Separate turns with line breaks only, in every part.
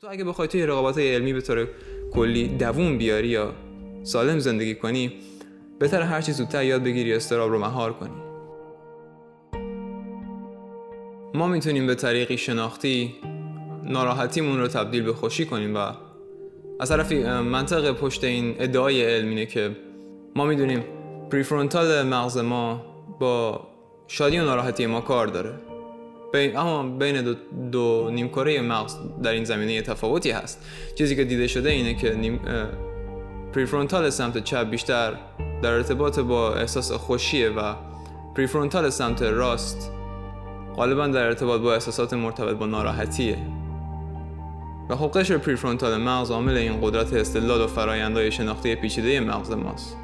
تو اگه بخوای توی رقابت علمی به طور کلی دووم بیاری یا سالم زندگی کنی بهتر هر چیز زودتر یاد بگیری استراب رو مهار کنی. ما می‌تونیم به طریقی شناختی ناراحتیمون رو تبدیل به خوشی کنیم و از طرفی منطق پشت این ادعای علم اینه که ما می‌دونیم پریفرونتال مغز ما با شادی و ناراحتی ما کار داره. بین اما بین دو, دو نیمکره مغز در این زمینه تفاوتی هست. چیزی که دیده شده اینه که نیم prefrontal سمت چپ بیشتر در ارتباط با احساس خوشیه و prefrontal سمت راست غالبا در ارتباط با احساسات مرتبط با ناراحتیه. و خب قشر prefrontal مغز عامل این قدرت استدلال و فرایندهای شناختی پیچیده مغز ماست.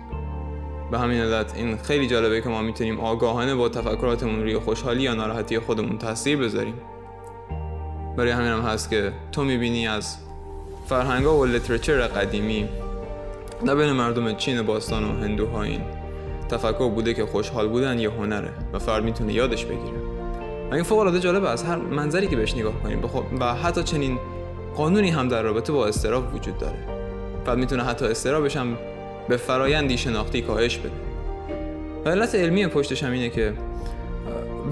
به همین علت این خیلی جالبه که ما می‌تونیم آگاهانه با تفکراتمون روی خوشحالی یا ناراحتی خودمون تاثیر بذاریم. برای همین هم هست که تو می‌بینی از فرهنگا و لیترچر قدیمی در بین مردم چین باستان و هندوها این تفکر بوده که خوشحال بودن یه هنره و فرد می‌تونه یادش بگیره. و این فوق العاده جالبه از هر منظری که بهش نگاه کنیم. و حتی چنین قانونی هم در رابطه با استراب وجود داره. فرد می‌تونه حتی استرابش هم به فرایندی شناختی کاهش بده. و علت علمی پشتش هم اینه که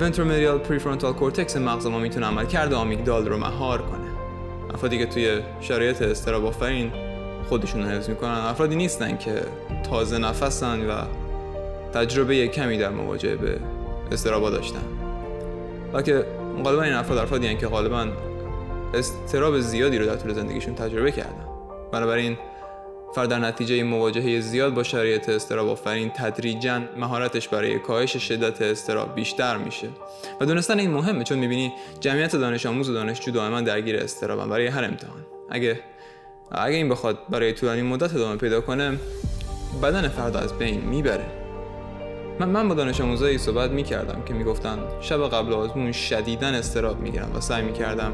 ventromedial prefrontal cortex مغز ما می‌تونه عملکرد آمیگدال رو مهار کنه. افرادی که توی شرایط اضطراب آفرین خودشون حفظ می‌کنن افرادی نیستن که تازه نفسن و تجربه کمی در مواجهه به اضطرابا داشتن. که غالبا این افراد افرادی که غالبا اضطراب زیادی رو در طول زندگیشون تجربه کردن. بنابراین فرد در نتیجه مواجهه زیاد با شرایط اضطراب آفرین تدریجا مهارتش برای کاهش شدت اضطراب بیشتر میشه. و دونستن این مهمه چون می‌بینی جمعیت دانش آموز و دانشجو دائما درگیر استرابن برای هر امتحان. اگه اگه این بخواد برای طولانی مدت ادامه پیدا کنه بدن فرد از بین می‌بره. من, من با دانش آموزایی صحبت می‌کردم که می‌گفتن شب قبل آزمون شدیدا استراب می‌گیرم و سعی می‌کردم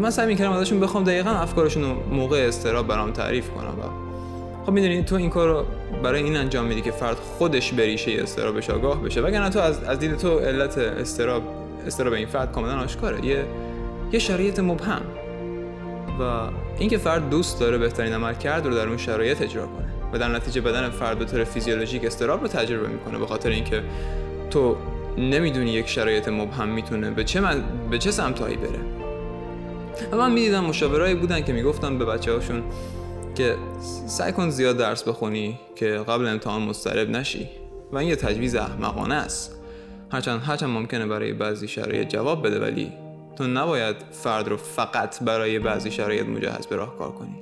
من سعی می‌کردم ازشون بخوام دقیقا افکارشون رو موقع استراب برام تعریف کنم و خب می‌دونی تو این کار رو برای این انجام میدی که فرد خودش به ریشه استرابش آگاه بشه. وگرنه تو از, از دید تو علت استراب استراب این فرد کاملا آشکاره. یه یه شرایط مبهم. و اینکه فرد دوست داره بهترین عمل کرد رو در اون شرایط اجرا کنه. و در نتیجه بدن فرد به طور فیزیولوژیک استراب رو تجربه می‌کنه به خاطر اینکه تو نمی‌دونی یک شرایط مبهم می‌تونه به چه من... به چه سمتایی بره. و من می‌دیدم مشاورایی بودن که می‌گفتن به بچه هاشون که سعی کن زیاد درس بخونی که قبل امتحان مضطرب نشی. و این یه تجویز احمقانه است. هرچند هرچند ممکنه برای بعضی شرایط جواب بده ولی تو نباید فرد رو فقط برای بعضی شرایط مجهز به راه کار کنی.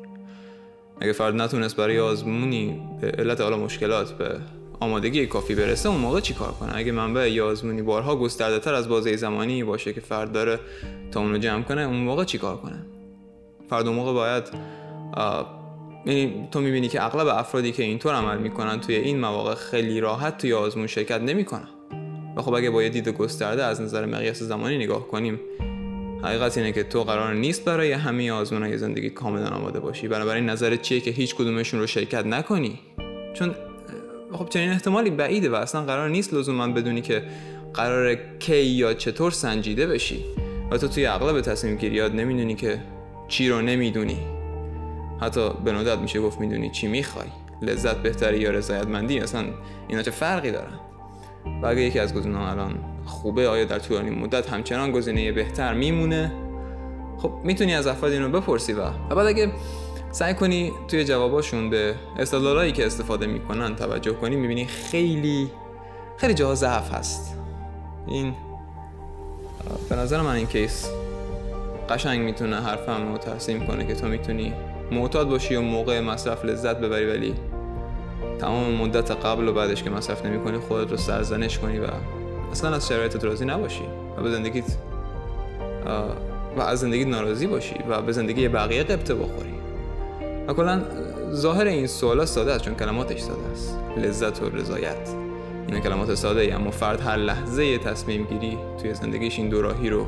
اگه فرد نتونست برای آزمونی به علت حالا مشکلات به آمادگی کافی برسه اون موقع چی کار کنه؟ اگه منبع یا آزمونی بارها گسترده تر از بازه زمانی باشه که فرد داره تا اون رو جمع کنه اون موقع چی کار کنه؟ فرد اون موقع باید تو می‌بینی که اغلب افرادی که اینطور عمل می‌کنن توی این مواقع خیلی راحت توی آزمون شرکت نمی‌کنن. و خب اگه با یه دید گسترده از نظر مقیاس زمانی نگاه کنیم حقیقت اینه که تو قرار نیست برای همه آزمون های زندگی کاملا آماده باشی. بنابراین نظرت چیه که هیچ کدومشون رو شرکت نکنی؟ چون خب چنین احتمالی بعیده و اصلا قرار نیست لزوما بدونی که قرار کی یا چطور سنجیده بشی. و تو توی اغلب تصمیم گیریات نمی‌دونی که چی رو نمی‌دونی. حتی به ندرت میشه گفت می‌دونی چی می‌خوای. لذت بهتری یا رضایتمندی؟ اصلا اینا چه فرقی دارن؟ و اگه یکی از گزینه‌ها الان خوبه آیا در طولانی مدت همچنان گزینه بهتر میمونه؟ خب می‌تونی از افراد اینو بپرسی و بعد اگه سعی کنی توی جواباشون به استدلالایی که استفاده می‌کنن توجه کنی می‌بینی خیلی خیلی جاها ضعف هست. این به نظر من این کیس قشنگ می‌تونه حرفم رو تحسین کنه که تو می‌تونی معتاد باشی و موقع مصرف لذت ببری ولی تمام مدت قبل و بعدش که مصرف نمی کنی خودت رو سرزنش کنی و اصلا از شرایطت راضی نباشی و به زندگیت و از زندگی ناراضی باشی و به زندگی بقیه قبطه بخوری. و کلا ظاهر این سوالا ساده است چون کلماتش ساده است. لذت و رضایت. این کلمات ساده ای اما فرد هر لحظه تصمیم گیری توی زندگیش این دوراهی رو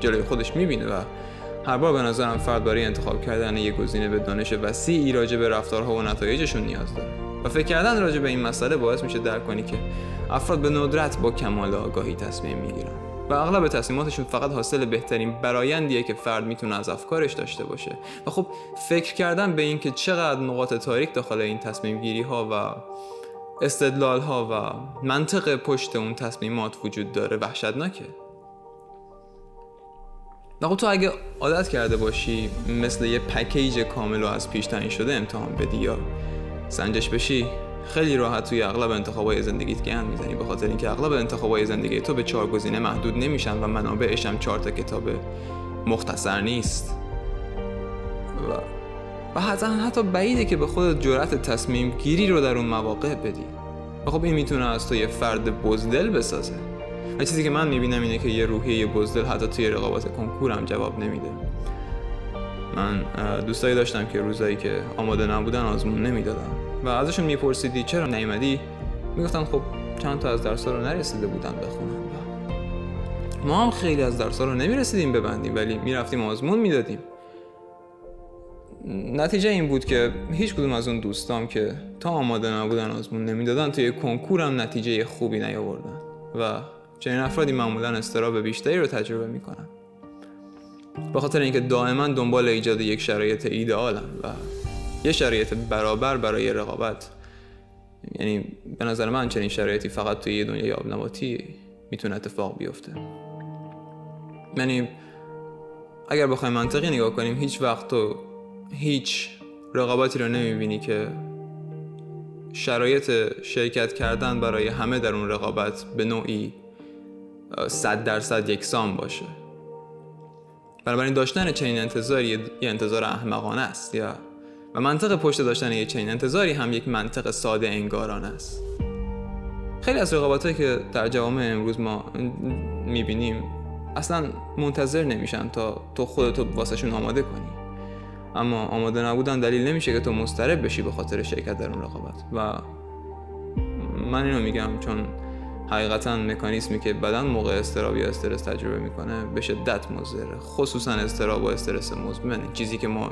جلوی خودش می‌بینه و هر بار به نظرم فرد برای انتخاب کردن یک گزینه به دانش وسیعی راجع به رفتارها و نتایجشون نیاز داره. و فکر کردن راجع به این مسئله باعث میشه درک کنی که افراد به ندرت با کمال آگاهی تصمیم می‌گیرن. و اغلب تصمیماتشون فقط حاصل بهترین برایندیه که فرد می‌تونه از افکارش داشته باشه. و خب فکر کردن به اینکه چقدر نقاط تاریک داخل این تصمیم گیری ها و استدلال ها و منطق پشت اون تصمیمات وجود داره وحشتناکه. و خب تو اگه عادت کرده باشی مثل یه پکیج کامل و از پیش تعیین شده امتحان بدی یا سنجش بشی خیلی راحت توی اغلب انتخابای زندگیت گند می‌زنی. به خاطر اینکه اغلب انتخابای زندگی تو به چهار گزینه محدود نمیشن و منابعش هم چهار تا کتاب مختصر نیست. و و حتی حتی بعیده که به خودت جرأت تصمیم گیری رو در اون مواقع بدی. و خب این می‌تونه از تو یه فرد بزدل بسازه. و چیزی که من می‌بینم اینه که یه روحیه بزدل حتی توی رقابت کنکور هم جواب نمیده. من دوستایی داشتم که روزایی که آماده نبودن آزمون نمی‌دادم و ازشون میپرسیدی چرا نیومدی؟ می‌گفتن خب چند تا از درسا رو نرسیده بودن بخونن. ما هم خیلی از درسا رو نمی‌رسیدیم ببندیم ولی می‌رفتیم آزمون می‌دادیم. نتیجه این بود که هیچ کدوم از اون دوستام که تا آماده نبودن آزمون نمی‌دادن توی کنکورم نتیجه خوبی نیاوردن. و چنین افرادی معمولا استراب بیشتری رو تجربه می‌کنن. به خاطر اینکه دائما دنبال ایجاد یک شرایط ایدئالن و یه شرایط برابر برای رقابت. یعنی به نظر من چنین شرایطی فقط توی یه دنیای آبنباتی می‌تونه اتفاق بیفته. یعنی اگر بخوایم منطقی نگاه کنیم هیچ وقت تو هیچ رقابتی رو نمی‌بینی که شرایط شرکت کردن برای همه در اون رقابت به نوعی صد درصد یکسان باشه. بنابراین داشتن چنین انتظاری یه انتظار احمقانه است یا و منطق پشت داشتن یه چنین انتظاری هم یک منطق ساده انگارانه است. خیلی از رقابت که در جوامع امروز ما می‌بینیم اصلا منتظر نمیشن تا تو خودتو واسهشون آماده کنی. اما آماده نبودن دلیل نمیشه که تو مضطرب بشی به خاطر شرکت در اون رقابت. و من اینو میگم چون حقیقتا مکانیسمی که بدن موقع استراب یا استرس تجربه می‌کنه به شدت مضره. خصوصا استراب و استرس مزمن. چیزی که ما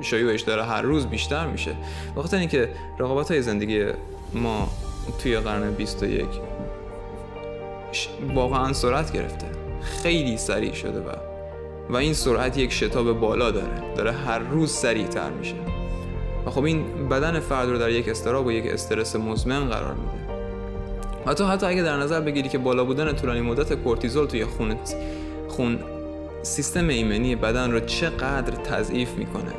شیوعش داره هر روز بیشتر میشه. به خاطر اینکه رقابت های زندگی ما توی قرن 21 واقعا سرعت گرفته. خیلی سریع شده و و این سرعت یک شتاب بالا داره. داره هر روز سریعتر میشه. و خب این بدن فرد رو در یک استراب و یک استرس مزمن قرار میده. تو حتی اگه در نظر بگیری که بالا بودن طولانی مدت کورتیزول توی خون خون سیستم ایمنی بدن رو چقدر تضعیف می‌کنه.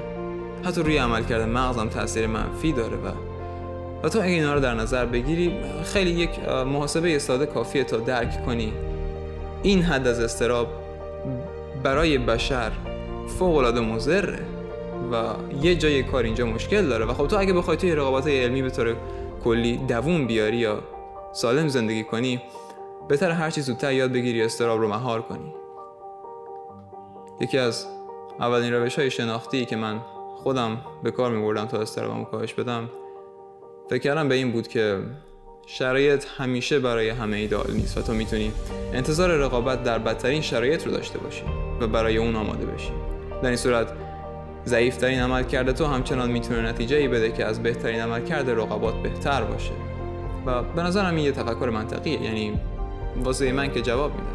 حتی روی عمل کرده مغزم تاثیر منفی داره و و تو اگه اینا رو در نظر بگیری خیلی یک محاسبه ساده کافیه تا درک کنی. این حد از استراب برای بشر فوق العاده مضره و یه جای کار اینجا مشکل داره و خب تو اگه بخوای توی رقابت علمی به طور کلی دووم بیاری یا سالم زندگی کنی بهتر هر چیز زودتر یاد بگیری استراب رو مهار کنی. یکی از اولین روش های شناختی که من خودم به کار می بردم تا استرابمو کاهش بدم فکر کردم به این بود که شرایط همیشه برای همه ایدئال نیست و تو می‌تونی انتظار رقابت در بدترین شرایط رو داشته باشی و برای اون آماده بشی. در این صورت ضعیفترین عمل کرده تو همچنان می‌تونه نتیجه ای بده که از بهترین عمل کرده رقابات بهتر باشه. و به نظرم این یه تفکر منطقیه. یعنی واسه من که جواب میده.